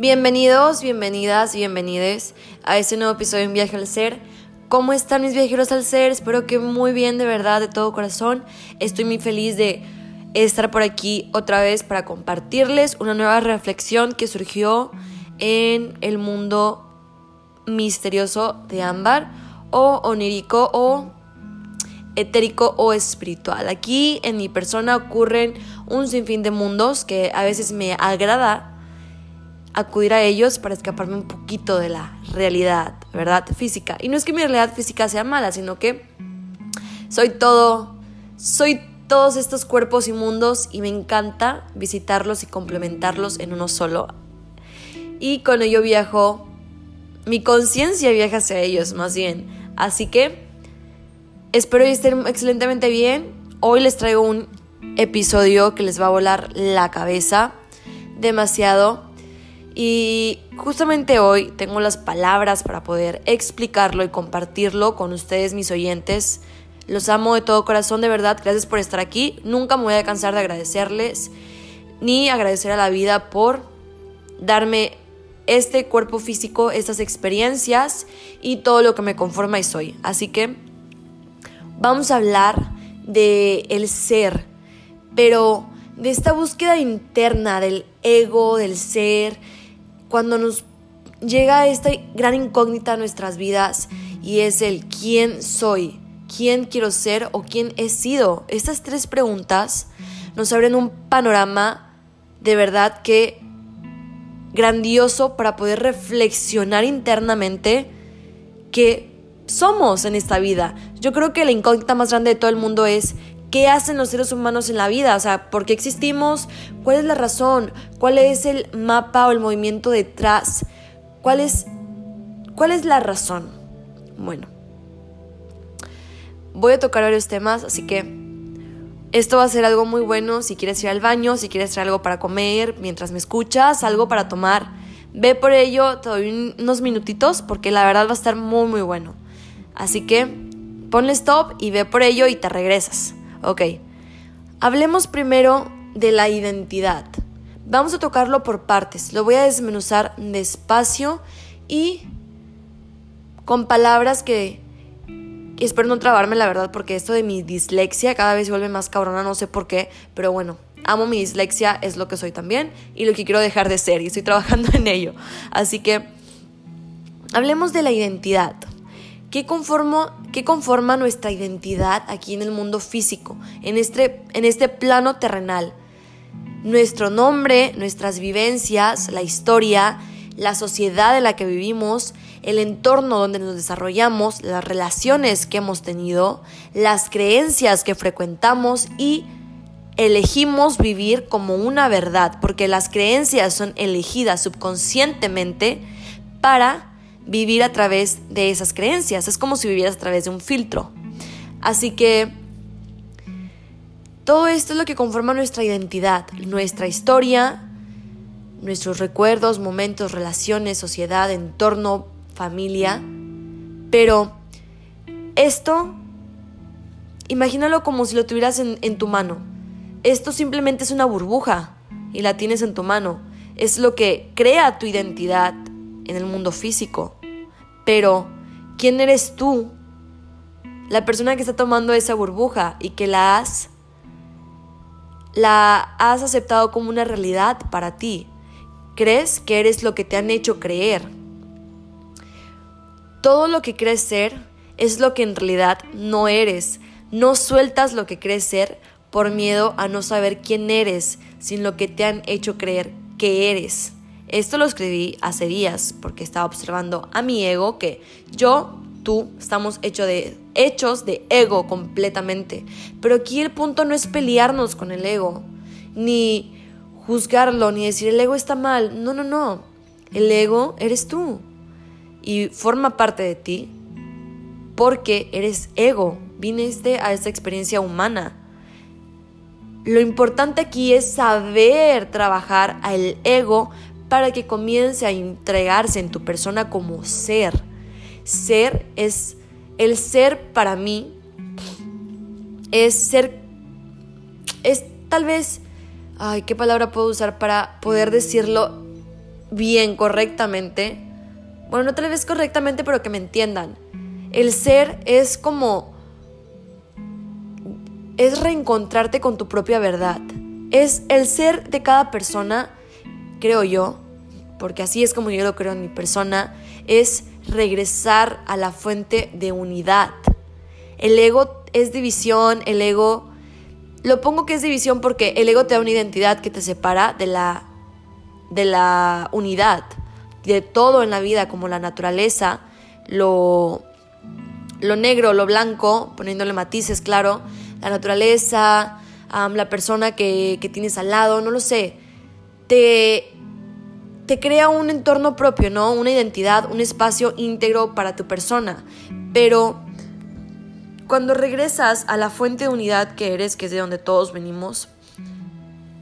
Bienvenidos, bienvenidas, bienvenides a este nuevo episodio en Viaje al Ser. ¿Cómo están mis viajeros al ser? Espero que muy bien, de verdad, de todo corazón. Estoy muy feliz de estar por aquí otra vez para compartirles una nueva reflexión que surgió en el mundo misterioso de Ámbar o onírico o etérico o espiritual. Aquí en mi persona ocurren un sinfín de mundos que a veces me agrada acudir a ellos para escaparme un poquito de la realidad, ¿verdad? Física. Y no es que mi realidad física sea mala, sino que soy todo, soy todos estos cuerpos y mundos y me encanta visitarlos y complementarlos en uno solo. Y con ello viajo, mi conciencia viaja hacia ellos más bien. Así que espero que estén excelentemente bien. Hoy les traigo un episodio que les va a volar la cabeza demasiado y justamente hoy tengo las palabras para poder explicarlo y compartirlo con ustedes, mis oyentes. Los amo de todo corazón, de verdad. Gracias por estar aquí. Nunca me voy a cansar de agradecerles ni agradecer a la vida por darme este cuerpo físico, estas experiencias y todo lo que me conforma y soy. Así que vamos a hablar de el ser, pero de esta búsqueda interna del ego, del ser, cuando nos llega esta gran incógnita a nuestras vidas y es el quién soy, quién quiero ser o quién he sido. Estas tres preguntas nos abren un panorama de verdad que grandioso para poder reflexionar internamente qué somos en esta vida. Yo creo que la incógnita más grande de todo el mundo es ¿Qué hacen los seres humanos en la vida? O sea, ¿por qué existimos? ¿Cuál es la razón? ¿Cuál es el mapa o el movimiento detrás? ¿Cuál es, cuál es la razón? Bueno, voy a tocar varios temas, así que esto va a ser algo muy bueno si quieres ir al baño, si quieres traer algo para comer, mientras me escuchas, algo para tomar. Ve por ello, te doy unos minutitos porque la verdad va a estar muy muy bueno. Así que ponle stop y ve por ello y te regresas. Ok, hablemos primero de la identidad. Vamos a tocarlo por partes, lo voy a desmenuzar despacio y con palabras que, espero no trabarme la verdad porque esto de mi dislexia cada vez se vuelve más cabrona, no sé por qué, pero bueno, amo mi dislexia, es lo que soy también y lo que quiero dejar de ser y estoy trabajando en ello. Así que hablemos de la identidad. ¿Qué, conforma nuestra identidad aquí en el mundo físico, en este, en este plano terrenal? Nuestro nombre, nuestras vivencias, la historia, la sociedad en la que vivimos, el entorno donde nos desarrollamos, las relaciones que hemos tenido, las creencias que frecuentamos y elegimos vivir como una verdad, porque las creencias son elegidas subconscientemente para vivir a través de esas creencias. Es como si vivieras a través de un filtro. Así que todo esto es lo que conforma nuestra identidad, nuestra historia, nuestros recuerdos, momentos, relaciones, sociedad, entorno, familia. Pero esto, imagínalo como si lo tuvieras en, en tu mano. Esto simplemente es una burbuja y la tienes en tu mano. Es lo que crea tu identidad en el mundo físico. Pero, ¿quién eres tú? La persona que está tomando esa burbuja y que la has la has aceptado como una realidad para ti. Crees que eres lo que te han hecho creer. Todo lo que crees ser es lo que en realidad no eres. No sueltas lo que crees ser por miedo a no saber quién eres, sin lo que te han hecho creer que eres. Esto lo escribí hace días porque estaba observando a mi ego que yo, tú, estamos hecho de, hechos de ego completamente. Pero aquí el punto no es pelearnos con el ego, ni juzgarlo, ni decir el ego está mal. No, no, no. El ego eres tú y forma parte de ti porque eres ego. Viniste a esta experiencia humana. Lo importante aquí es saber trabajar al ego para que comience a entregarse en tu persona como ser. Ser es, el ser para mí es ser, es tal vez, ay, ¿qué palabra puedo usar para poder decirlo bien, correctamente. Bueno, no tal vez correctamente, pero que me entiendan. El ser es como... Es reencontrarte con tu propia verdad. Es el ser de cada persona, creo yo, porque así es como yo lo creo en mi persona, es regresar a la fuente de unidad. El ego es división, el ego... Lo pongo que es división porque el ego te da una identidad que te separa de la, de la unidad, de todo en la vida, como la naturaleza, lo, lo negro, lo blanco, poniéndole matices, claro, la naturaleza, la persona que, que tienes al lado, no lo sé, te, te crea un entorno propio, ¿no? Una identidad, un espacio íntegro para tu persona. Pero cuando regresas a la fuente de unidad que eres, que es de donde todos venimos,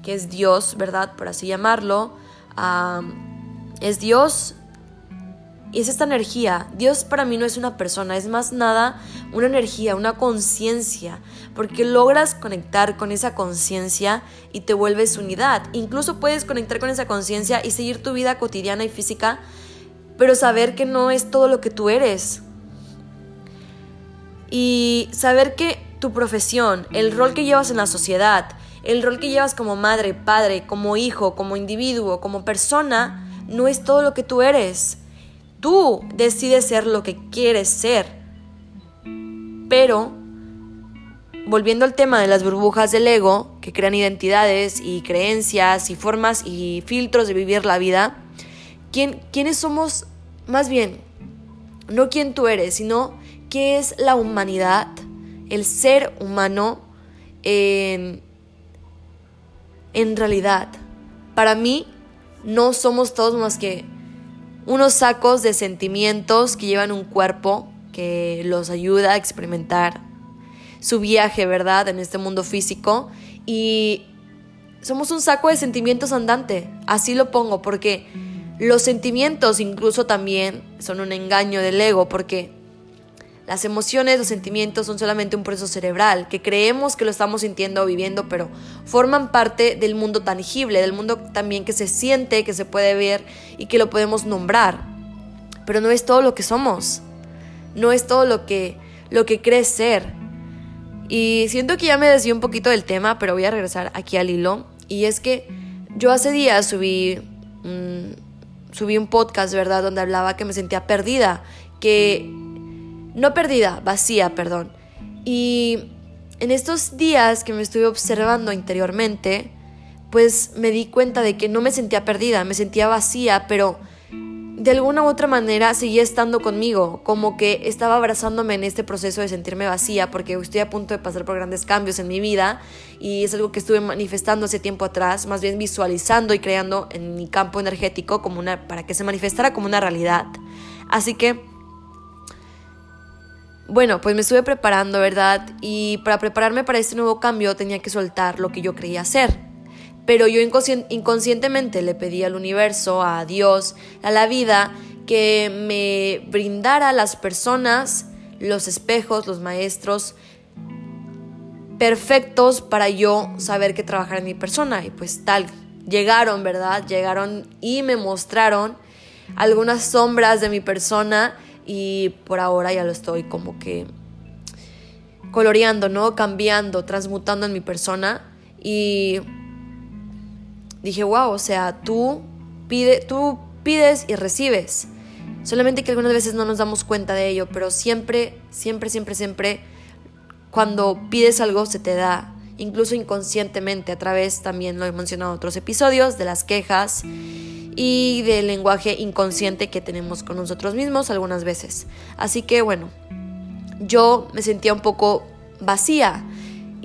que es Dios, ¿verdad? Por así llamarlo, es Dios y es esta energía. Dios para mí no es una persona, es más nada una energía, una conciencia, porque logras conectar con esa conciencia y te vuelves unidad. Incluso puedes conectar con esa conciencia y seguir tu vida cotidiana y física, pero saber que no es todo lo que tú eres. Y saber que tu profesión, el rol que llevas en la sociedad, el rol que llevas como madre, padre, como hijo, como individuo, como persona, no es todo lo que tú eres. Tú decides ser lo que quieres ser. Pero, volviendo al tema de las burbujas del ego, que crean identidades y creencias y formas y filtros de vivir la vida, ¿quién, ¿quiénes somos? Más bien, no quién tú eres, sino qué es la humanidad, el ser humano en, en realidad. Para mí, no somos todos más que unos sacos de sentimientos que llevan un cuerpo que los ayuda a experimentar su viaje, ¿verdad?, en este mundo físico. Y somos un saco de sentimientos andante, así lo pongo, porque los sentimientos incluso también son un engaño del ego, porque las emociones, los sentimientos son solamente un proceso cerebral, que creemos que lo estamos sintiendo o viviendo, pero forman parte del mundo tangible, del mundo también que se siente, que se puede ver y que lo podemos nombrar. Pero no es todo lo que somos, no es todo lo que, lo que crees ser. Y siento que ya me desvié un poquito del tema, pero voy a regresar aquí al hilo. Y es que yo hace días subí, subí un podcast, ¿verdad?, donde hablaba que me sentía perdida, que no perdida, vacía, perdón. Y en estos días que me estuve observando interiormente, pues me di cuenta de que no me sentía perdida, me sentía vacía, pero de alguna u otra manera seguía estando conmigo, como que estaba abrazándome en este proceso de sentirme vacía, porque estoy a punto de pasar por grandes cambios en mi vida y es algo que estuve manifestando hace tiempo atrás, más bien visualizando y creando en mi campo energético como una para que se manifestara como una realidad. Así que bueno, pues me estuve preparando, ¿verdad? Y para prepararme para este nuevo cambio tenía que soltar lo que yo creía hacer. Pero yo inconscientemente le pedí al universo, a Dios, a la vida, que me brindara las personas, los espejos, los maestros perfectos para yo saber qué trabajar en mi persona. Y pues tal, llegaron, ¿verdad? Llegaron y me mostraron algunas sombras de mi persona y por ahora ya lo estoy como que coloreando, ¿no? Cambiando, transmutando en mi persona y dije, wow, o sea, tú, pide, tú pides y recibes. Solamente que algunas veces no nos damos cuenta de ello, pero siempre, siempre, siempre, siempre, cuando pides algo se te da, incluso inconscientemente, a través, también lo he mencionado en otros episodios, de las quejas y del lenguaje inconsciente que tenemos con nosotros mismos algunas veces. Así que bueno, yo me sentía un poco vacía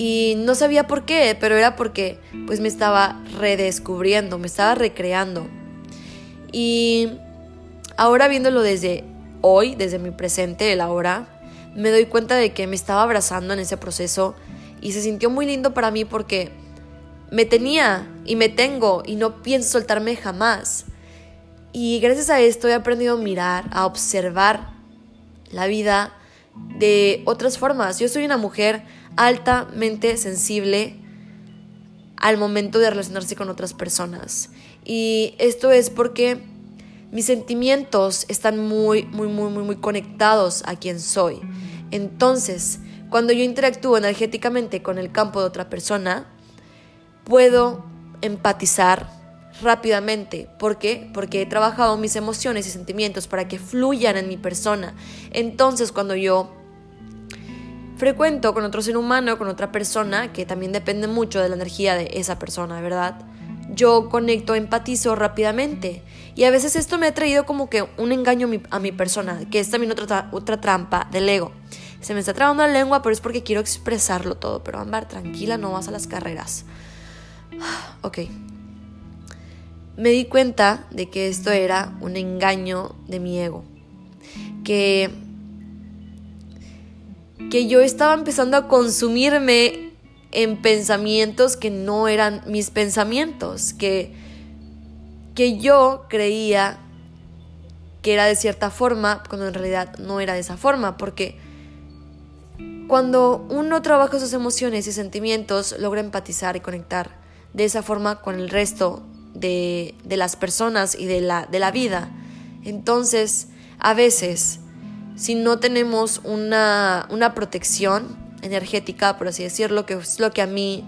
y no sabía por qué, pero era porque pues me estaba redescubriendo, me estaba recreando. Y ahora viéndolo desde hoy, desde mi presente, el ahora, me doy cuenta de que me estaba abrazando en ese proceso y se sintió muy lindo para mí porque me tenía y me tengo y no pienso soltarme jamás. Y gracias a esto he aprendido a mirar, a observar la vida de otras formas. Yo soy una mujer altamente sensible al momento de relacionarse con otras personas. Y esto es porque mis sentimientos están muy, muy, muy, muy, muy conectados a quien soy. Entonces, cuando yo interactúo energéticamente con el campo de otra persona, puedo empatizar rápidamente. ¿Por qué? Porque he trabajado mis emociones y sentimientos para que fluyan en mi persona. Entonces, cuando yo frecuento con otro ser humano, con otra persona, que también depende mucho de la energía de esa persona, ¿verdad? Yo conecto, empatizo rápidamente. Y a veces esto me ha traído como que un engaño a mi, persona, que es también otra, otra trampa del ego. Se me está trabando la lengua, pero es porque quiero expresarlo todo. Pero Ambar, tranquila, no vas a las carreras. Ok. Me di cuenta de que esto era un engaño de mi ego. Que, que yo estaba empezando a consumirme en pensamientos que no eran mis pensamientos. Que, que yo creía que era de cierta forma, cuando en realidad no era de esa forma. Porque cuando uno trabaja sus emociones y sentimientos, logra empatizar y conectar de esa forma con el resto de, las personas y de la, de la vida. Entonces, a veces, si no tenemos una, una protección energética, por así decirlo, que es lo que a mí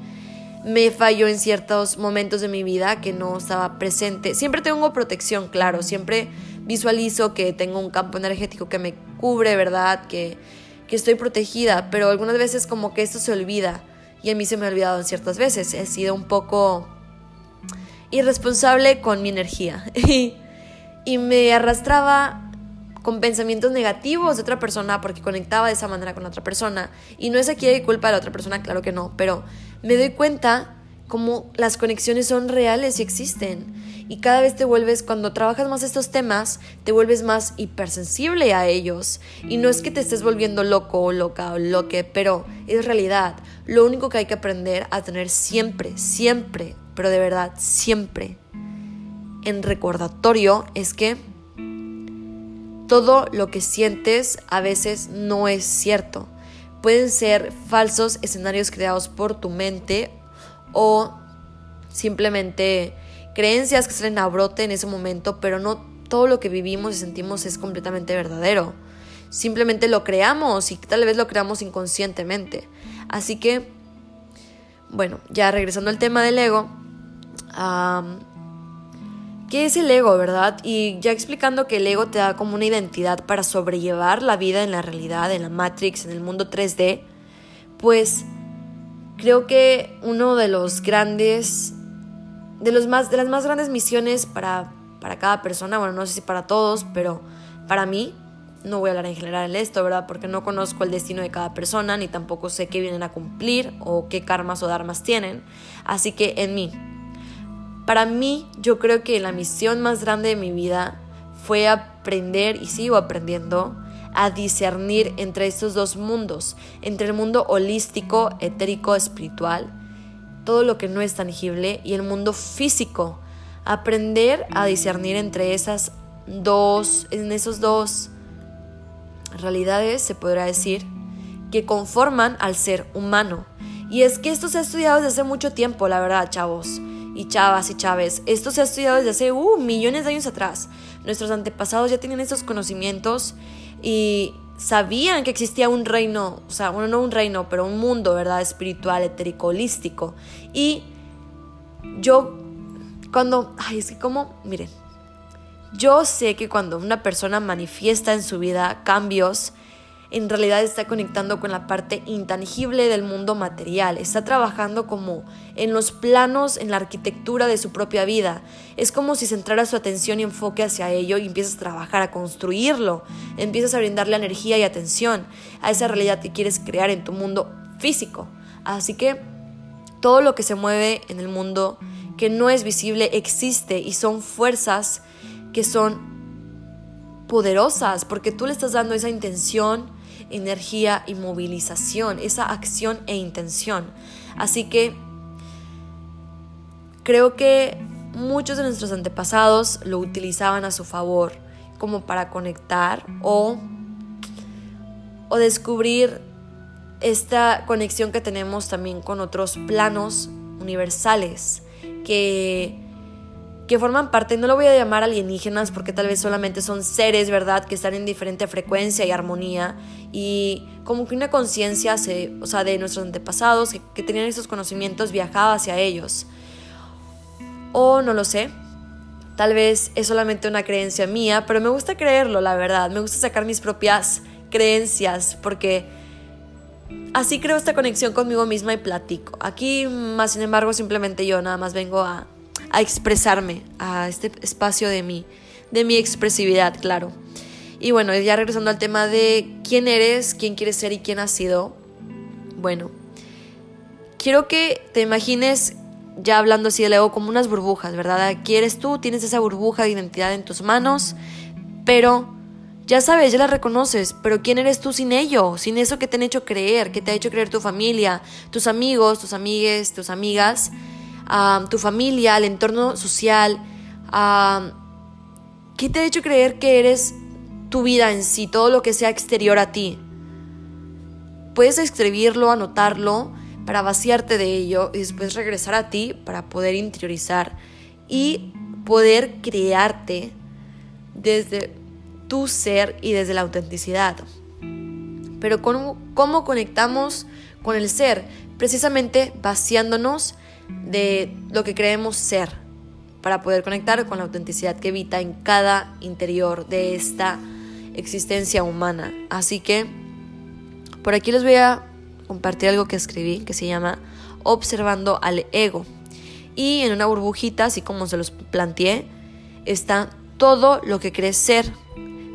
me falló en ciertos momentos de mi vida que no estaba presente. Siempre tengo protección, claro, siempre visualizo que tengo un campo energético que me cubre, ¿verdad? Que, que estoy protegida, pero algunas veces como que esto se olvida y a mí se me ha olvidado en ciertas veces. He sido un poco irresponsable con mi energía y, me arrastraba con pensamientos negativos de otra persona porque conectaba de esa manera con otra persona. Y no es aquí de culpa de la otra persona, claro que no, pero me doy cuenta cómo las conexiones son reales y existen. Y cada vez te vuelves, cuando trabajas más estos temas, te vuelves más hipersensible a ellos. Y no es que te estés volviendo loco o loca o loque, pero es realidad. Lo único que hay que aprender a tener siempre, siempre, pero de verdad, siempre en recordatorio es que todo lo que sientes a veces no es cierto. Pueden ser falsos escenarios creados por tu mente o simplemente creencias que salen a brote en ese momento, pero no todo lo que vivimos y sentimos es completamente verdadero. Simplemente lo creamos y tal vez lo creamos inconscientemente. Así que, bueno, ya regresando al tema del ego, ¿qué es el ego, verdad? Y ya explicando que el ego te da como una identidad para sobrellevar la vida en la realidad, en la Matrix, en el mundo 3D, pues creo que uno de los grandes de, los más, de las más grandes misiones para, para cada persona, bueno, no sé si para todos, pero para mí, no voy a hablar en general en esto, ¿verdad? Porque no conozco el destino de cada persona, ni tampoco sé qué vienen a cumplir o qué karmas o dharmas tienen. Así que en mí, para mí, yo creo que la misión más grande de mi vida fue aprender y sigo aprendiendo a discernir entre estos dos mundos, entre el mundo holístico, etérico, espiritual todo lo que no es tangible y el mundo físico. Aprender a discernir entre esas dos, en esos dos realidades, se podrá decir, que conforman al ser humano. Y es que esto se ha estudiado desde hace mucho tiempo, la verdad, chavos y chavas y chaves. Esto se ha estudiado desde hace uh, millones de años atrás. Nuestros antepasados ya tienen estos conocimientos y sabían que existía un reino, o sea, bueno, no un reino, pero un mundo, ¿verdad? Espiritual, etérico, holístico. Y yo, cuando, ay, es que como, miren, yo sé que cuando una persona manifiesta en su vida cambios, en realidad está conectando con la parte intangible del mundo material, está trabajando como en los planos, en la arquitectura de su propia vida. Es como si centrara su atención y enfoque hacia ello y empiezas a trabajar, a construirlo, empiezas a brindarle energía y atención a esa realidad que quieres crear en tu mundo físico. Así que todo lo que se mueve en el mundo que no es visible existe y son fuerzas que son poderosas porque tú le estás dando esa intención, energía y movilización, esa acción e intención. Así que creo que muchos de nuestros antepasados lo utilizaban a su favor como para conectar o, o descubrir esta conexión que tenemos también con otros planos universales que que forman parte, no lo voy a llamar alienígenas porque tal vez solamente son seres, ¿verdad?, que están en diferente frecuencia y armonía y como que una conciencia, o sea, de nuestros antepasados que, que tenían estos conocimientos viajaba hacia ellos. O no lo sé, tal vez es solamente una creencia mía, pero me gusta creerlo, la verdad, me gusta sacar mis propias creencias porque así creo esta conexión conmigo misma y platico. Aquí, más sin embargo, simplemente yo nada más vengo a a expresarme, a este espacio de mí, de mi expresividad, claro. Y bueno, ya regresando al tema de quién eres, quién quieres ser y quién has sido. Bueno, quiero que te imagines ya hablando así del ego como unas burbujas, ¿verdad? Aquí eres tú, tienes esa burbuja de identidad en tus manos, pero ya sabes, ya la reconoces, pero ¿quién eres tú sin ello? Sin eso que te han hecho creer, que te ha hecho creer tu familia, tus amigos, tus amigues, tus amigas a tu familia, al entorno social, a qué te ha hecho creer que eres tu vida en sí, todo lo que sea exterior a ti. Puedes escribirlo, anotarlo para vaciarte de ello y después regresar a ti para poder interiorizar y poder crearte desde tu ser y desde la autenticidad. Pero ¿cómo, cómo conectamos con el ser? Precisamente vaciándonos de lo que creemos ser para poder conectar con la autenticidad que habita en cada interior de esta existencia humana. Así que por aquí les voy a compartir algo que escribí que se llama Observando al ego. Y en una burbujita, así como se los planteé, está todo lo que crees ser.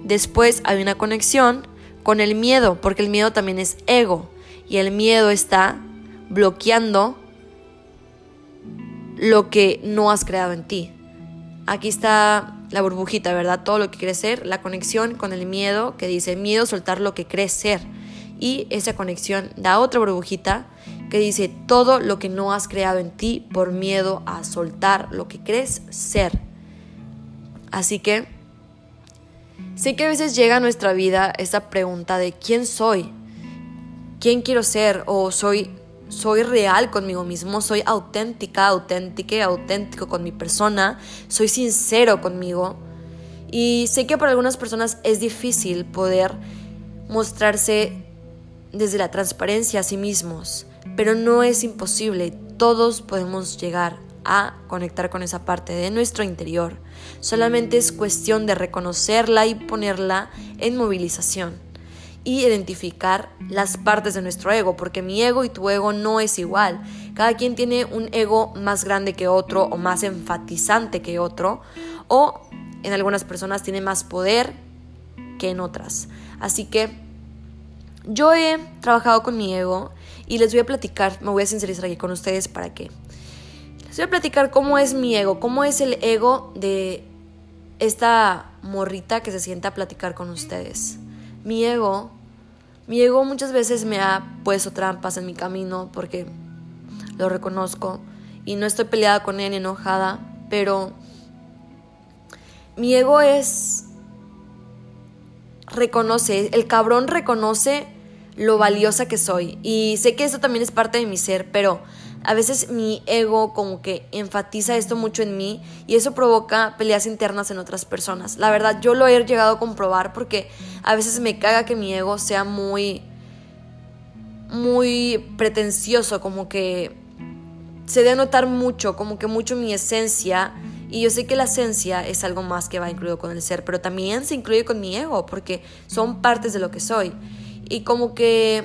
Después hay una conexión con el miedo, porque el miedo también es ego. Y el miedo está bloqueando lo que no has creado en ti. Aquí está la burbujita, ¿verdad? Todo lo que quieres ser, la conexión con el miedo, que dice miedo soltar lo que crees ser. Y esa conexión da otra burbujita que dice todo lo que no has creado en ti por miedo a soltar lo que crees ser. Así que sé que a veces llega a nuestra vida esa pregunta de quién soy, quién quiero ser o soy soy real conmigo mismo, soy auténtica, auténtica, auténtico con mi persona, soy sincero conmigo. Y sé que para algunas personas es difícil poder mostrarse desde la transparencia a sí mismos, pero no es imposible. Todos podemos llegar a conectar con esa parte de nuestro interior. Solamente es cuestión de reconocerla y ponerla en movilización y identificar las partes de nuestro ego, porque mi ego y tu ego no es igual. Cada quien tiene un ego más grande que otro o más enfatizante que otro, o en algunas personas tiene más poder que en otras. Así que yo he trabajado con mi ego y les voy a platicar, me voy a sincerizar aquí con ustedes para que les voy a platicar cómo es mi ego, cómo es el ego de esta morrita que se sienta a platicar con ustedes. Mi ego mi ego muchas veces me ha puesto trampas en mi camino porque lo reconozco y no estoy peleada con él ni enojada, pero mi ego es reconoce, el cabrón reconoce lo valiosa que soy y sé que eso también es parte de mi ser, pero a veces mi ego como que enfatiza esto mucho en mí y eso provoca peleas internas en otras personas. La verdad, yo lo he llegado a comprobar porque a veces me caga que mi ego sea muy muy pretencioso, como que se debe notar mucho, como que mucho mi esencia. Y yo sé que la esencia es algo más que va incluido con el ser, pero también se incluye con mi ego, porque son partes de lo que soy. Y como que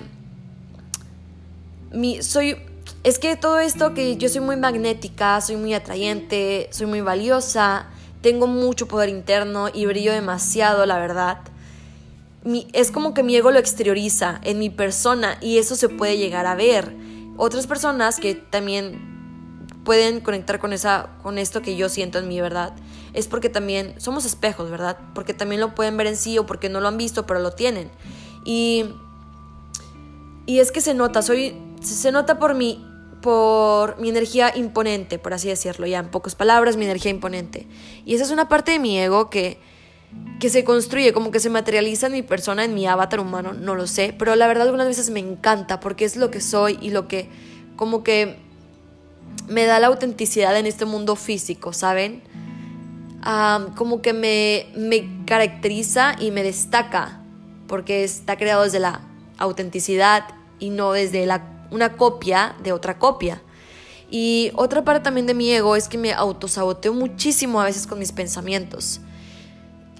mi, soy es que todo esto que yo soy muy magnética, soy muy atrayente, soy muy valiosa, tengo mucho poder interno y brillo demasiado, la verdad. es como que mi ego lo exterioriza en mi persona y eso se puede llegar a ver. Otras personas que también pueden conectar con esa con esto que yo siento en mi verdad es porque también somos espejos, ¿verdad? Porque también lo pueden ver en sí o porque no lo han visto, pero lo tienen. Y y es que se nota, soy se nota por mi por mi energía imponente, por así decirlo, ya en pocas palabras, mi energía imponente. Y esa es una parte de mi ego que, que se construye, como que se materializa en mi persona, en mi avatar humano, no lo sé, pero la verdad algunas veces me encanta porque es lo que soy y lo que como que me da la autenticidad en este mundo físico, ¿saben? como que me, me caracteriza y me destaca, porque está creado desde la autenticidad y no desde la, una copia de otra copia. Y otra parte también de mi ego es que me autosaboteo muchísimo a veces con mis pensamientos.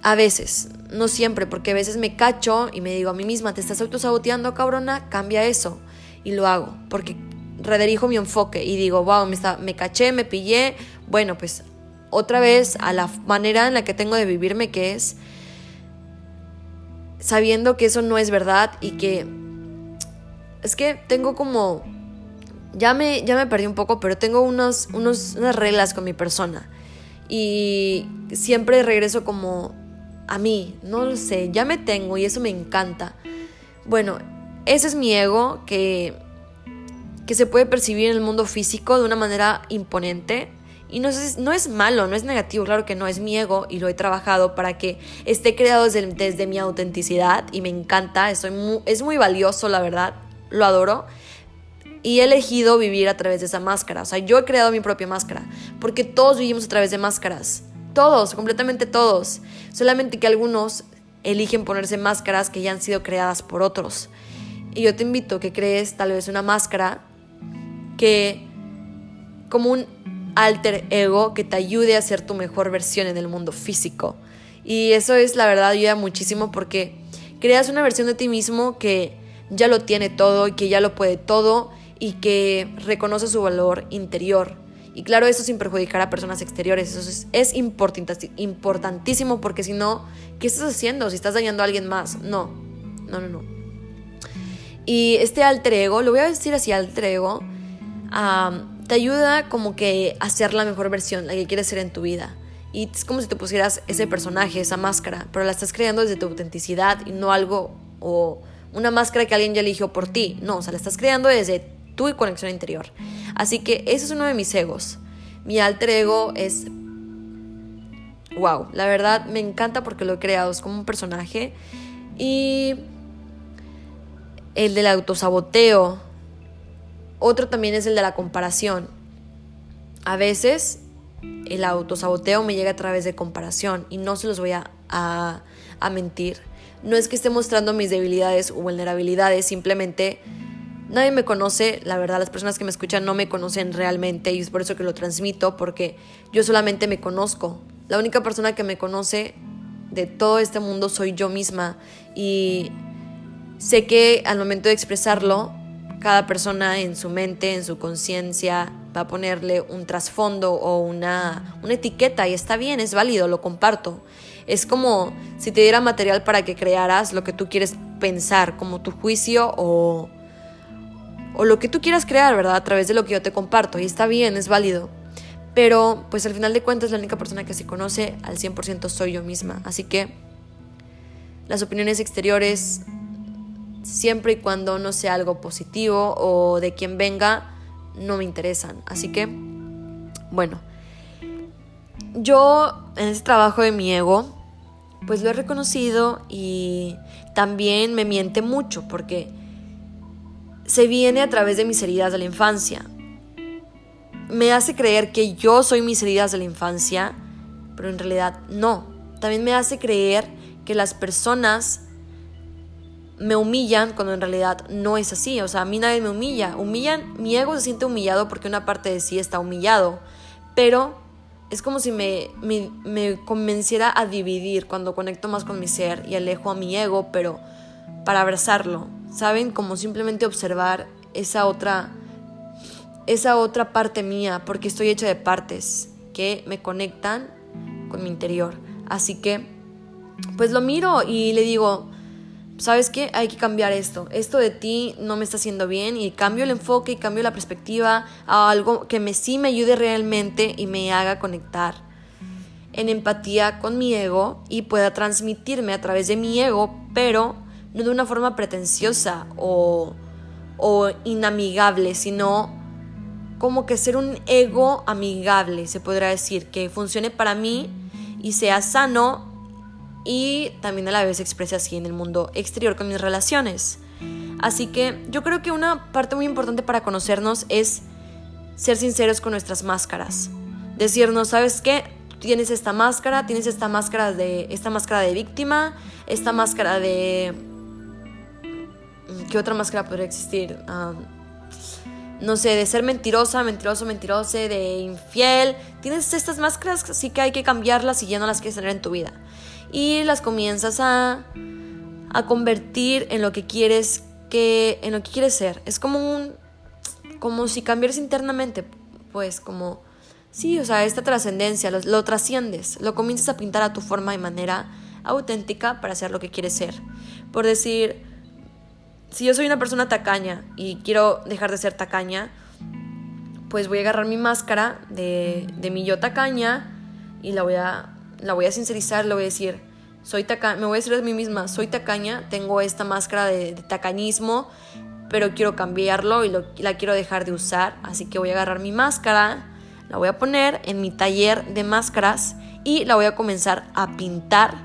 A veces, no siempre, porque a veces me cacho y me digo a mí misma, te estás autosaboteando, cabrona, cambia eso. Y lo hago, porque redirijo mi enfoque y digo, wow, me, está, me caché, me pillé. Bueno, pues otra vez a la manera en la que tengo de vivirme, que es sabiendo que eso no es verdad y que es que tengo como ya me ya me perdí un poco, pero tengo unos, unos unas reglas con mi persona. Y siempre regreso como a mí, no lo sé, ya me tengo y eso me encanta. Bueno, ese es mi ego que que se puede percibir en el mundo físico de una manera imponente. Y no es, no es malo, no es negativo, claro que no, es mi ego y lo he trabajado para que esté creado desde, mi autenticidad y me encanta, es muy valioso, la verdad, lo adoro. Y he elegido vivir a través de esa máscara. O sea, yo he creado mi propia máscara. Porque todos vivimos a través de máscaras. Todos, completamente todos. Solamente que algunos eligen ponerse máscaras que ya han sido creadas por otros. Y yo te invito a que crees tal vez una máscara que como un alter ego que te ayude a ser tu mejor versión en el mundo físico. Y eso es la verdad ayuda muchísimo porque creas una versión de ti mismo que ya lo tiene todo y que ya lo puede todo y que reconoce su valor interior. Y claro, eso sin perjudicar a personas exteriores. Eso es, importantísimo porque si no, ¿qué estás haciendo? Si estás dañando a alguien más. No, no, no, no. Y este alter ego, lo voy a decir así, alter ego, te ayuda como que a ser la mejor versión, la que quieres ser en tu vida. Y es como si te pusieras ese personaje, esa máscara, pero la estás creando desde tu autenticidad y no algo o una máscara que alguien ya eligió por ti. No, o sea, la estás creando desde tu conexión interior. Así que eso es uno de mis egos. Mi alter ego es wow, la verdad me encanta porque lo he creado, es como un personaje. Y el del autosaboteo, otro también es el de la comparación. A veces el autosaboteo me llega a través de comparación y no se los voy a, a, mentir. No es que esté mostrando mis debilidades o vulnerabilidades, simplemente nadie me conoce, la verdad las personas que me escuchan no me conocen realmente y es por eso que lo transmito, porque yo solamente me conozco. La única persona que me conoce de todo este mundo soy yo misma y sé que al momento de expresarlo cada persona en su mente, en su conciencia, va a ponerle un trasfondo o una, una etiqueta y está bien, es válido, lo comparto. Es como si te diera material para que crearas lo que tú quieres pensar, como tu juicio o, o lo que tú quieras crear, ¿verdad? A través de lo que yo te comparto. Y está bien, es válido. Pero pues al final de cuentas la única persona que se conoce al 100% soy yo misma. Así que las opiniones exteriores siempre y cuando no sea algo positivo o de quien venga, no me interesan. Así que, bueno, yo en este trabajo de mi ego, pues lo he reconocido y también me miente mucho porque se viene a través de mis heridas de la infancia. Me hace creer que yo soy mis heridas de la infancia, pero en realidad no. También me hace creer que las personas me humillan cuando en realidad no es así. O sea, a mí nadie me humilla. Humillan, mi ego se siente humillado porque una parte de sí está humillado. Pero es como si me, me, convenciera a dividir cuando conecto más con mi ser y alejo a mi ego, pero para abrazarlo. ¿Saben? Como simplemente observar esa otra, esa otra parte mía, porque estoy hecha de partes que me conectan con mi interior. Así que, pues lo miro y le digo, ¿sabes qué? Hay que cambiar esto. Esto de ti no me está haciendo bien y cambio el enfoque y cambio la perspectiva a algo que me, sí me ayude realmente y me haga conectar en empatía con mi ego y pueda transmitirme a través de mi ego, pero no de una forma pretenciosa o, o inamigable, sino como que ser un ego amigable, se podrá decir, que funcione para mí y sea sano y también a la vez exprese así en el mundo exterior con mis relaciones. Así que yo creo que una parte muy importante para conocernos es ser sinceros con nuestras máscaras. Decirnos, ¿sabes qué? tienes esta máscara, tienes esta máscara de esta máscara de víctima, esta máscara de ¿qué otra máscara podría existir? no sé, de ser mentirosa, mentiroso, mentiroso, de infiel. Tienes estas máscaras, así que hay que cambiarlas y ya no las quieres tener en tu vida. Y las comienzas a, a convertir en lo que quieres que en lo que quieres ser. Es como un como si cambiaras internamente, pues como sí, o sea, esta trascendencia, lo, trasciendes, lo comienzas a pintar a tu forma y manera auténtica para ser lo que quieres ser. Por decir, si yo soy una persona tacaña y quiero dejar de ser tacaña, pues voy a agarrar mi máscara de, de mi yo tacaña y la voy a, la voy a sincerizar, le voy a decir, soy me voy a decir a mí misma, soy tacaña, tengo esta máscara de, tacañismo, pero quiero cambiarlo y la quiero dejar de usar, así que voy a agarrar mi máscara, la voy a poner en mi taller de máscaras y la voy a comenzar a pintar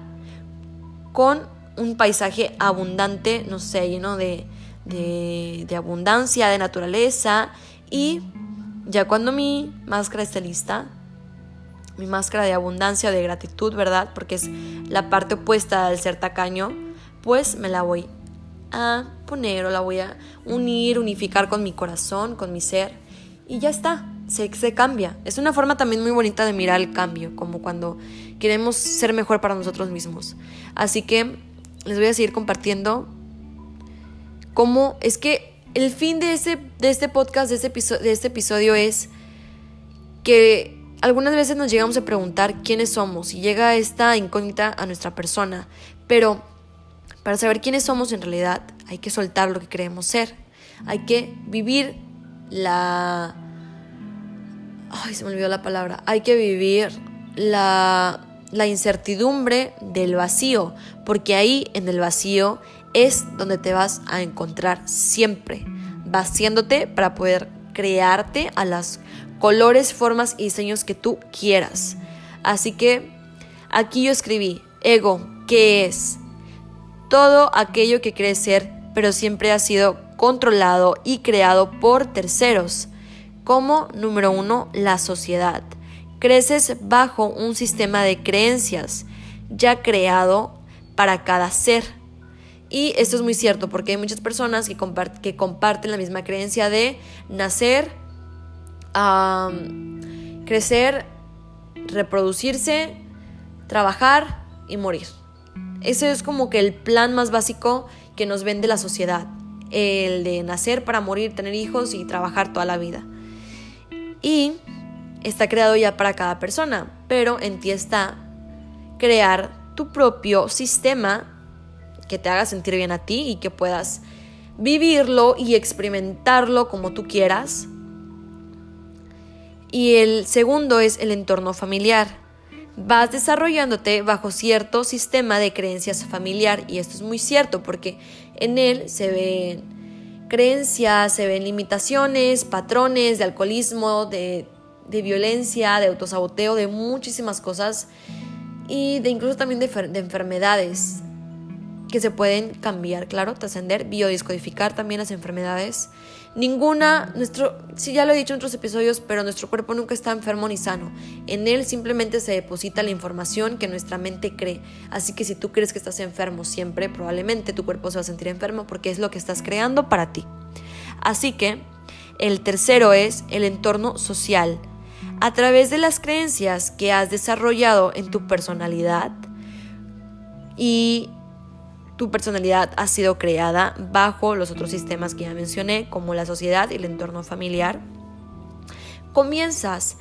con un paisaje abundante, no sé, lleno de, de, abundancia, de naturaleza. Y ya cuando mi máscara esté lista, mi máscara de abundancia, de gratitud, ¿verdad? Porque es la parte opuesta al ser tacaño, pues me la voy a poner o la voy a unir, unificar con mi corazón, con mi ser. Y ya está, se, se cambia. Es una forma también muy bonita de mirar el cambio, como cuando queremos ser mejor para nosotros mismos. Así que les voy a seguir compartiendo cómo es que el fin de de este podcast, de este, de este episodio es que algunas veces nos llegamos a preguntar quiénes somos y llega esta incógnita a nuestra persona, pero para saber quiénes somos en realidad hay que soltar lo que creemos ser, hay que vivir la... Ay, se me olvidó la palabra, hay que vivir la la incertidumbre del vacío, porque ahí en el vacío es donde te vas a encontrar siempre, vaciándote para poder crearte a las colores, formas y diseños que tú quieras. Así que aquí yo escribí, ego, ¿qué es? Todo aquello que crees ser, pero siempre ha sido controlado y creado por terceros, como número uno, la sociedad creces bajo un sistema de creencias ya creado para cada ser. Y esto es muy cierto porque hay muchas personas que, que comparten la misma creencia de nacer, crecer, reproducirse, trabajar y morir. Ese es como que el plan más básico que nos vende la sociedad. El de nacer para morir, tener hijos y trabajar toda la vida. Y está creado ya para cada persona, pero en ti está crear tu propio sistema que te haga sentir bien a ti y que puedas vivirlo y experimentarlo como tú quieras. Y el segundo es el entorno familiar. Vas desarrollándote bajo cierto sistema de creencias familiar y esto es muy cierto porque en él se ven creencias, se ven limitaciones, patrones de alcoholismo, de de violencia, de autosaboteo, de muchísimas cosas y de incluso también de, de enfermedades que se pueden cambiar, claro, trascender, biodiscodificar también las enfermedades. Ninguna, nuestro, sí ya lo he dicho en otros episodios, pero nuestro cuerpo nunca está enfermo ni sano. En él simplemente se deposita la información que nuestra mente cree. Así que si tú crees que estás enfermo siempre, probablemente tu cuerpo se va a sentir enfermo porque es lo que estás creando para ti. Así que el tercero es el entorno social a través de las creencias que has desarrollado en tu personalidad y tu personalidad ha sido creada bajo los otros sistemas que ya mencioné, como la sociedad y el entorno familiar, comienzas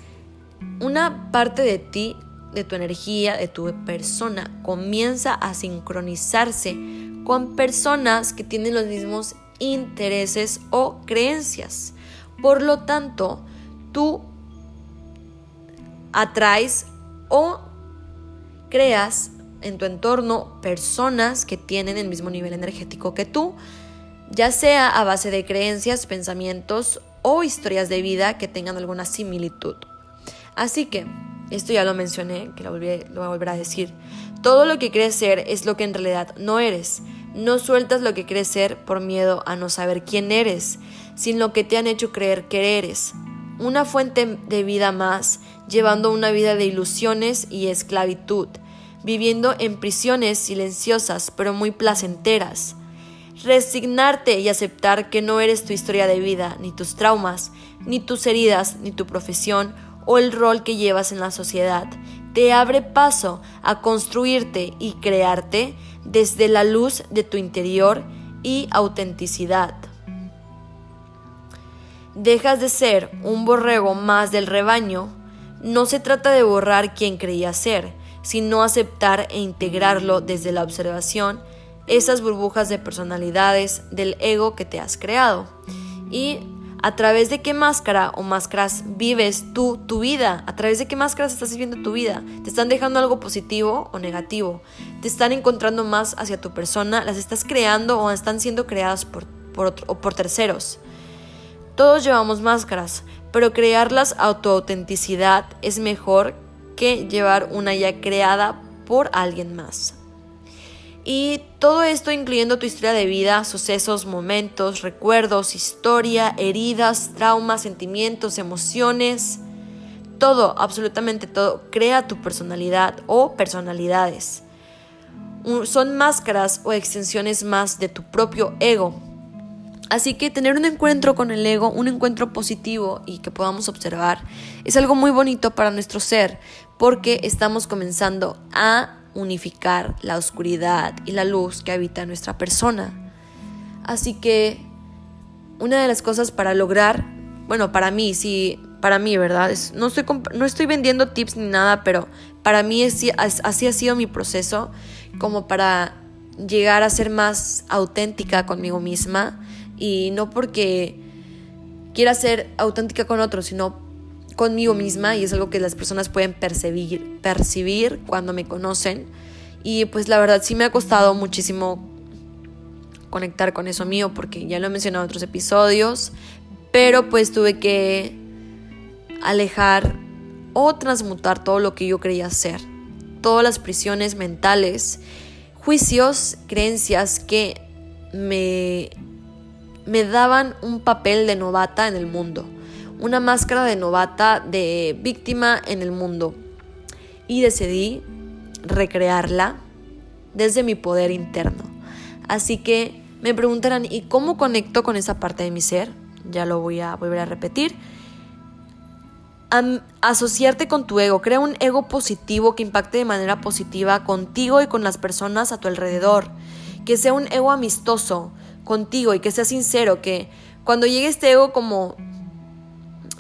una parte de ti, de tu energía, de tu persona, comienza a sincronizarse con personas que tienen los mismos intereses o creencias. Por lo tanto, tú atraes o creas en tu entorno personas que tienen el mismo nivel energético que tú, ya sea a base de creencias, pensamientos o historias de vida que tengan alguna similitud. Así que, esto ya lo mencioné, que lo, voy a volver a decir, todo lo que crees ser es lo que en realidad no eres. No sueltas lo que crees ser por miedo a no saber quién eres, sin lo que te han hecho creer que eres. una fuente de vida más, llevando una vida de ilusiones y esclavitud, viviendo en prisiones silenciosas pero muy placenteras. Resignarte y aceptar que no eres tu historia de vida, ni tus traumas, ni tus heridas, ni tu profesión o el rol que llevas en la sociedad, te abre paso a construirte y crearte desde la luz de tu interior y autenticidad. Dejas de ser un borrego más del rebaño. No se trata de borrar quien creía ser, sino aceptar e integrarlo desde la observación, esas burbujas de personalidades del ego que te has creado. Y a través de qué máscara o máscaras vives tú tu vida, a través de qué máscaras estás viviendo tu vida. Te están dejando algo positivo o negativo, te están encontrando más hacia tu persona, las estás creando o están siendo creadas por, por, terceros. Todos llevamos máscaras, pero crearlas a tu autenticidad es mejor que llevar una ya creada por alguien más. Y todo esto incluyendo tu historia de vida, sucesos, momentos, recuerdos, historia, heridas, traumas, sentimientos, emociones. Todo, absolutamente todo, crea tu personalidad o personalidades. Son máscaras o extensiones más de tu propio ego. Así que tener un encuentro con el ego, un encuentro positivo y que podamos observar, es algo muy bonito para nuestro ser, porque estamos comenzando a unificar la oscuridad y la luz que habita nuestra persona. Así que una de las cosas para lograr, bueno, para mí, sí, para mí, ¿verdad? no, estoy, no estoy vendiendo tips ni nada, pero para mí así ha sido mi proceso como para llegar a ser más auténtica conmigo misma y no porque quiera ser auténtica con otros, sino conmigo misma y es algo que las personas pueden percibir, percibir cuando me conocen. Y pues la verdad sí me ha costado muchísimo conectar con eso mío porque ya lo he mencionado en otros episodios, pero pues tuve que alejar o transmutar todo lo que yo creía ser, todas las prisiones mentales, juicios, creencias que me, me daban un papel de novata en el mundo una máscara de novata de víctima en el mundo y decidí recrearla desde mi poder interno. Así que me preguntarán, ¿y cómo conecto con esa parte de mi ser? Ya lo voy a volver a repetir. asociarte con tu ego, crea un ego positivo que impacte de manera positiva contigo y con las personas a tu alrededor. Que sea un ego amistoso contigo y que sea sincero, que cuando llegue este ego como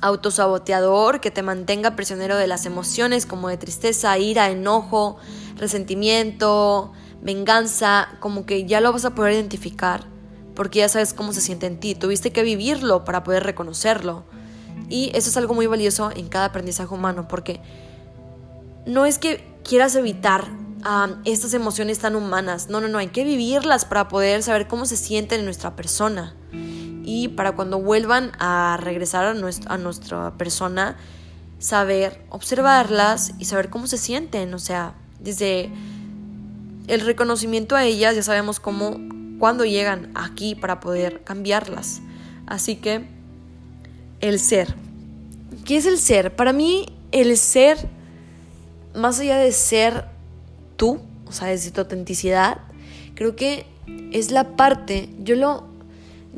autosaboteador que te mantenga prisionero de las emociones como de tristeza, ira, enojo, resentimiento, venganza, como que ya lo vas a poder identificar porque ya sabes cómo se siente en ti. Tuviste que vivirlo para poder reconocerlo. Y eso es algo muy valioso en cada aprendizaje humano porque no es que quieras evitar estas emociones tan humanas. No, no, no, hay que vivirlas para poder saber cómo se sienten en nuestra persona y para cuando vuelvan a regresar a, nuestra, persona, saber observarlas y saber cómo se sienten. O sea, desde el reconocimiento a ellas ya sabemos cómo, cuando llegan aquí para poder cambiarlas. Así que el ser. ¿Qué es el ser? Para mí el ser, más allá de ser tú, o sea, desde tu autenticidad, creo que es la parte, yo lo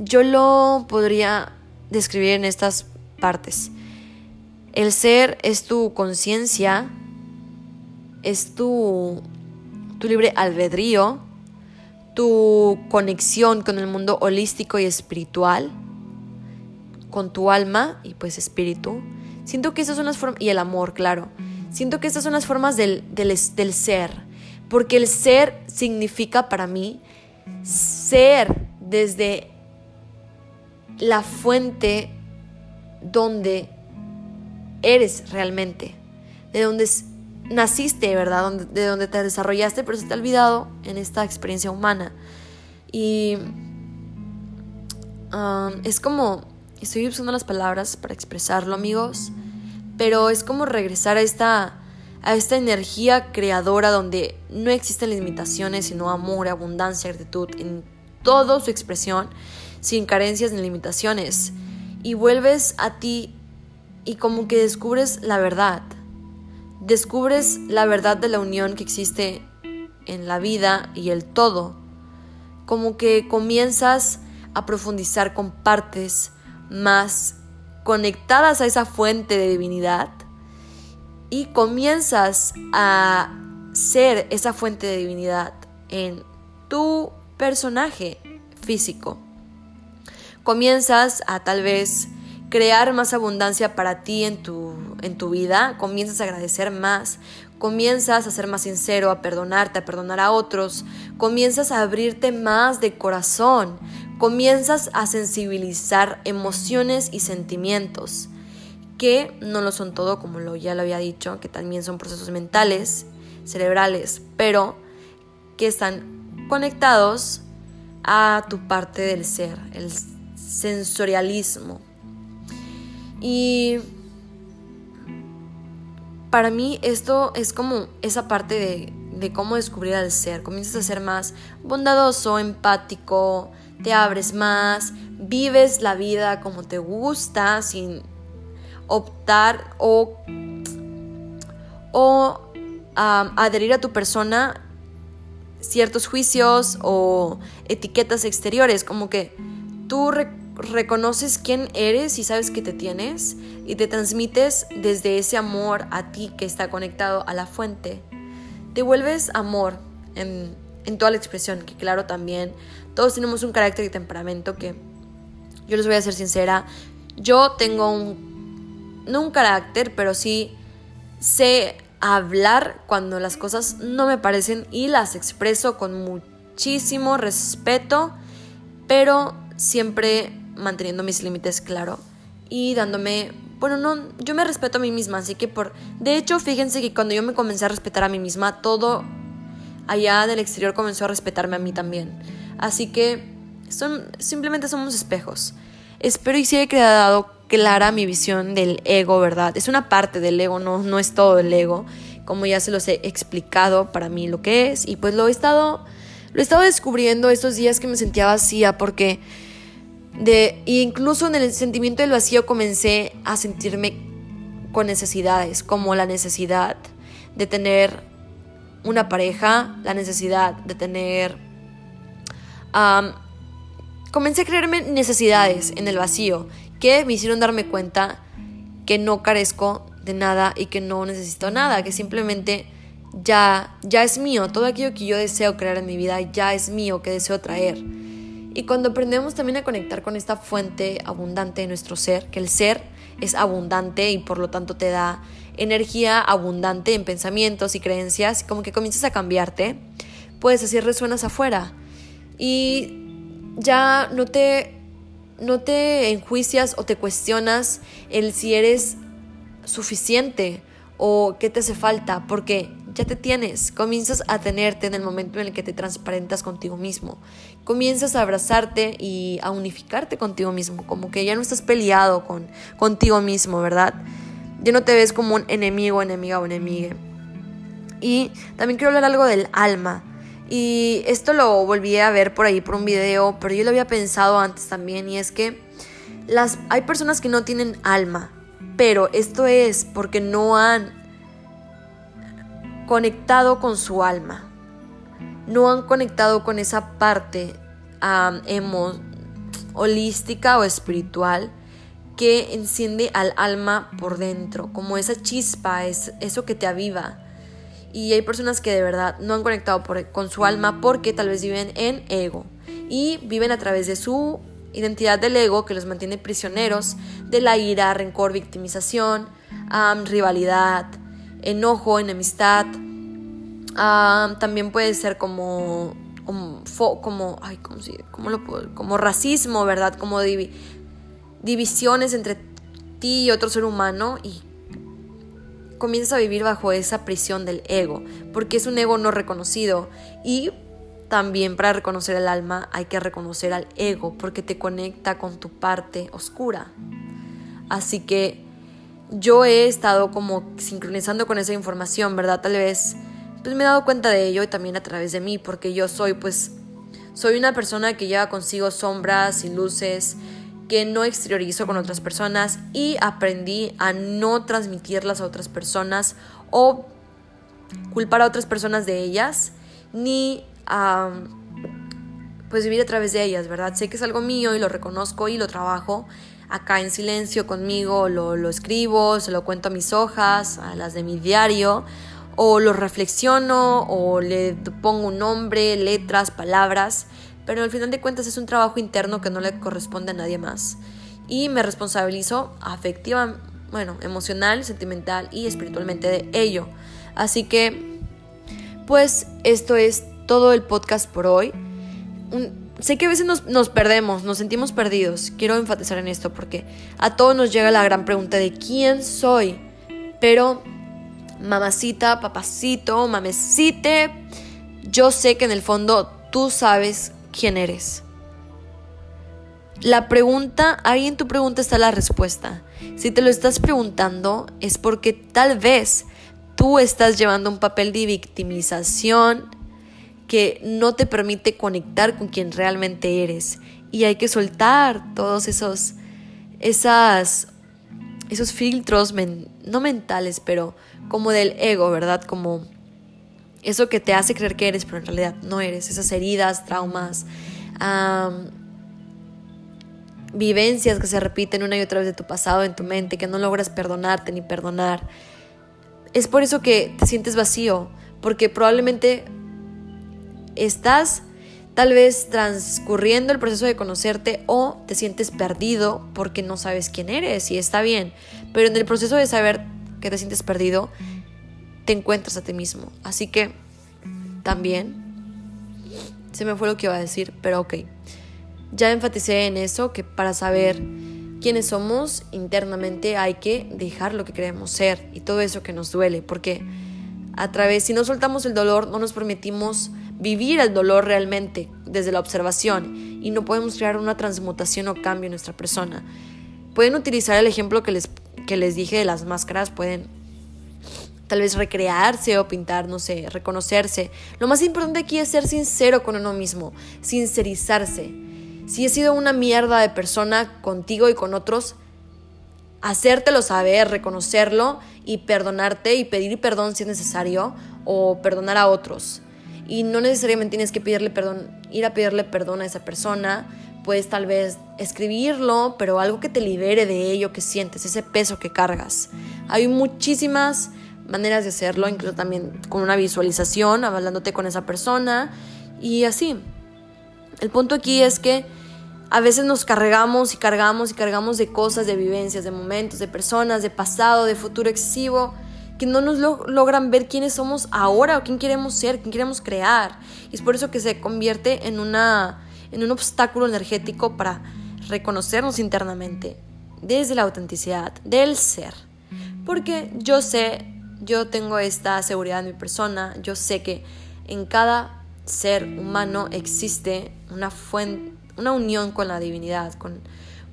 yo lo podría describir en estas partes. El ser es tu conciencia, es tu, tu libre albedrío, tu conexión con el mundo holístico y espiritual, con tu alma y pues espíritu. Siento que esas son las formas, y el amor, claro. Siento que estas son las formas del, del, del ser, porque el ser significa para mí ser desde la fuente donde eres realmente, de donde naciste, ¿verdad? De donde te desarrollaste, pero se te ha olvidado en esta experiencia humana. Y es como, estoy usando las palabras para expresarlo, amigos, pero es como regresar a esta, a esta energía creadora donde no existen limitaciones, sino amor, abundancia, gratitud en toda su expresión sin carencias ni limitaciones, y vuelves a ti y como que descubres la verdad. Descubres la verdad de la unión que existe en la vida y el todo. Como que comienzas a profundizar con partes más conectadas a esa fuente de divinidad y comienzas a ser esa fuente de divinidad en tu personaje físico. Comienzas a tal vez crear más abundancia para ti en tu, en tu vida, comienzas a agradecer más, comienzas a ser más sincero, a perdonarte, a perdonar a otros, comienzas a abrirte más de corazón, comienzas a sensibilizar emociones y sentimientos, que no lo son todo, como lo, ya lo había dicho, que también son procesos mentales, cerebrales, pero que están conectados a tu parte del ser, el sensorialismo. Y para mí esto es como esa parte de, de cómo descubrir al ser. Comienzas a ser más bondadoso, empático, te abres más, vives la vida como te gusta, sin optar o, o adherir a tu persona ciertos juicios o etiquetas exteriores, como que tú reconoces quién eres y sabes que te tienes y te transmites desde ese amor a ti que está conectado a la fuente. Te vuelves amor en, en toda la expresión, que claro también todos tenemos un carácter y temperamento que yo les voy a ser sincera, yo tengo un, no un carácter, pero sí sé hablar cuando las cosas no me parecen y las expreso con muchísimo respeto, pero siempre manteniendo mis límites claro y dándome, bueno, no, yo me respeto a mí misma, así que por, de hecho, fíjense que cuando yo me comencé a respetar a mí misma, todo allá del exterior comenzó a respetarme a mí también. Así que son, simplemente somos espejos. Espero y si he quedado clara mi visión del ego, ¿verdad? Es una parte del ego, no, no es todo el ego, como ya se los he explicado para mí lo que es y pues lo he estado lo he estado descubriendo estos días que me sentía vacía porque de incluso en el sentimiento del vacío comencé a sentirme con necesidades, como la necesidad de tener una pareja, la necesidad de tener comencé a creerme necesidades en el vacío que me hicieron darme cuenta que no carezco de nada y que no necesito nada, que simplemente ya, ya es mío, todo aquello que yo deseo crear en mi vida ya es mío, que deseo traer. Y cuando aprendemos también a conectar con esta fuente abundante de nuestro ser, que el ser es abundante y por lo tanto te da energía abundante en pensamientos y creencias, como que comienzas a cambiarte, pues así resuenas afuera. Y ya no te no te enjuicias o te cuestionas el si eres suficiente o qué te hace falta, porque ya te tienes, comienzas a tenerte en el momento en el que te transparentas contigo mismo, comienzas a abrazarte y a unificarte contigo mismo, como que ya no estás peleado con contigo mismo, ¿verdad? Ya no te ves como un enemigo, enemiga o enemiga. Y también quiero hablar algo del alma. Y esto lo volví a ver por ahí por un video, pero yo lo había pensado antes también y es que las, hay personas que no tienen alma, pero esto es porque no han conectado con su alma, no han conectado con esa parte emo, holística o espiritual que enciende al alma por dentro, como esa chispa, es eso que te aviva y hay personas que de verdad no han conectado con su alma porque tal vez viven en ego y viven a través de su identidad del ego que los mantiene prisioneros de la ira, rencor, victimización, rivalidad, enojo, enemistad. también puede ser como como, ay, ¿cómo, lo puedo? como racismo, ¿verdad? Como divisiones entre ti y otro ser humano y comienzas a vivir bajo esa prisión del ego, porque es un ego no reconocido y también para reconocer el alma hay que reconocer al ego, porque te conecta con tu parte oscura. Así que yo he estado como sincronizando con esa información, ¿verdad? Tal vez pues me he dado cuenta de ello y también a través de mí, porque yo soy pues soy una persona que lleva consigo sombras y luces que no exteriorizo con otras personas y aprendí a no transmitirlas a otras personas o culpar a otras personas de ellas, ni pues vivir a través de ellas, ¿verdad? Sé que es algo mío y lo reconozco y lo trabajo acá en silencio conmigo, lo, lo escribo, se lo cuento a mis hojas, a las de mi diario, o lo reflexiono, o le pongo un nombre, letras, palabras, pero al final de cuentas es un trabajo interno que no le corresponde a nadie más. Y me responsabilizo afectiva, bueno, emocional, sentimental y espiritualmente de ello. Así que, pues esto es todo el podcast por hoy sé que a veces nos, perdemos, nos sentimos perdidos. Quiero enfatizar en esto porque a todos nos llega la gran pregunta de quién soy. Pero, mamacita, papacito, mamecite, yo sé que en el fondo tú sabes quién eres. La pregunta, ahí en tu pregunta está la respuesta. Si te lo estás preguntando es porque tal vez tú estás llevando un papel de victimización, que no te permite conectar con quien realmente eres. Y hay que soltar todos esos, esas, esos filtros, no mentales, pero como del ego, ¿verdad? Como eso que te hace creer que eres, pero en realidad no eres. Esas heridas, traumas, vivencias que se repiten una y otra vez de tu pasado en tu mente, que no logras perdonarte ni perdonar. Es por eso que te sientes vacío, porque probablemente estás tal vez transcurriendo el proceso de conocerte o te sientes perdido porque no sabes quién eres y está bien, pero en el proceso de saber que te sientes perdido, te encuentras a ti mismo. Así que también, se me fue lo que iba a decir, pero ok, ya enfaticé en eso, que para saber quiénes somos internamente hay que dejar lo que queremos ser y todo eso que nos duele, porque a través, si no soltamos el dolor, no nos permitimos vivir el dolor realmente desde la observación y no podemos crear una transmutación o cambio en nuestra persona. Pueden utilizar el ejemplo que les, que les dije de las máscaras, pueden tal vez recrearse o pintar, no sé, reconocerse. Lo más importante aquí es ser sincero con uno mismo, sincerizarse. Si he sido una mierda de persona contigo y con otros, hacértelo saber, reconocerlo y perdonarte y pedir perdón si es necesario o perdonar a otros y no necesariamente tienes que pedirle perdón, ir a pedirle perdón a esa persona, puedes tal vez escribirlo, pero algo que te libere de ello que sientes, ese peso que cargas. Hay muchísimas maneras de hacerlo, incluso también con una visualización, hablándote con esa persona y así. El punto aquí es que a veces nos cargamos y cargamos y cargamos de cosas, de vivencias, de momentos, de personas, de pasado, de futuro excesivo que no nos logran ver quiénes somos ahora o quién queremos ser, quién queremos crear. Y es por eso que se convierte en, una, en un obstáculo energético para reconocernos internamente desde la autenticidad del ser. Porque yo sé, yo tengo esta seguridad en mi persona, yo sé que en cada ser humano existe una fuente, una unión con la divinidad, con,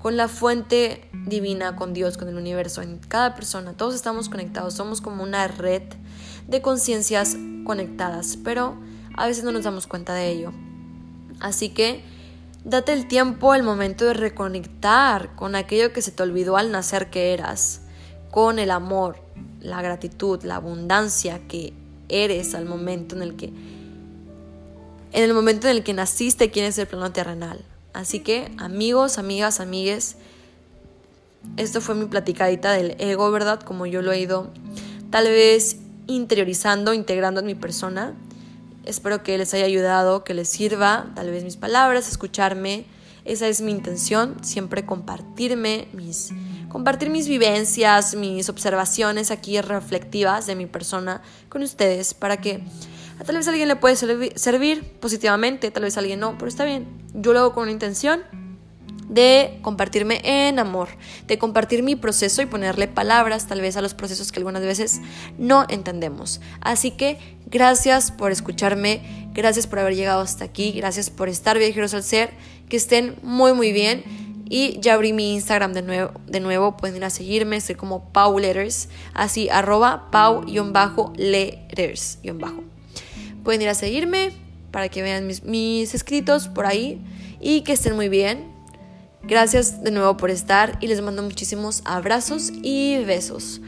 con la fuente divina, con Dios, con el universo, en cada persona. Todos estamos conectados, somos como una red de conciencias conectadas, pero a veces no nos damos cuenta de ello. Así que date el tiempo, el momento de reconectar con aquello que se te olvidó al nacer que eras, con el amor, la gratitud, la abundancia que eres al momento en el que en el momento en el que naciste aquí en el plano terrenal. Así que, amigos, amigas, amigues, esto fue mi platicadita del ego, ¿verdad? Como yo lo he ido tal vez interiorizando, integrando en mi persona. Espero que les haya ayudado, que les sirva, tal vez mis palabras, escucharme. Esa es mi intención, siempre compartirme mis compartir mis vivencias, mis observaciones aquí reflectivas de mi persona con ustedes para que tal vez a alguien le puede servir positivamente, tal vez a alguien no, pero está bien. Yo lo hago con una intención de compartirme en amor, de compartir mi proceso y ponerle palabras tal vez a los procesos que algunas veces no entendemos. Así que gracias por escucharme, gracias por haber llegado hasta aquí, gracias por estar viajeros al ser, que estén muy muy bien. Y ya abrí mi Instagram de nuevo, de nuevo pueden ir a seguirme, estoy como Pau Letters, así arroba Pau-Letters. Pueden ir a seguirme para que vean mis, escritos por ahí y que estén muy bien, Gracias de nuevo por estar y les mando muchísimos abrazos y besos.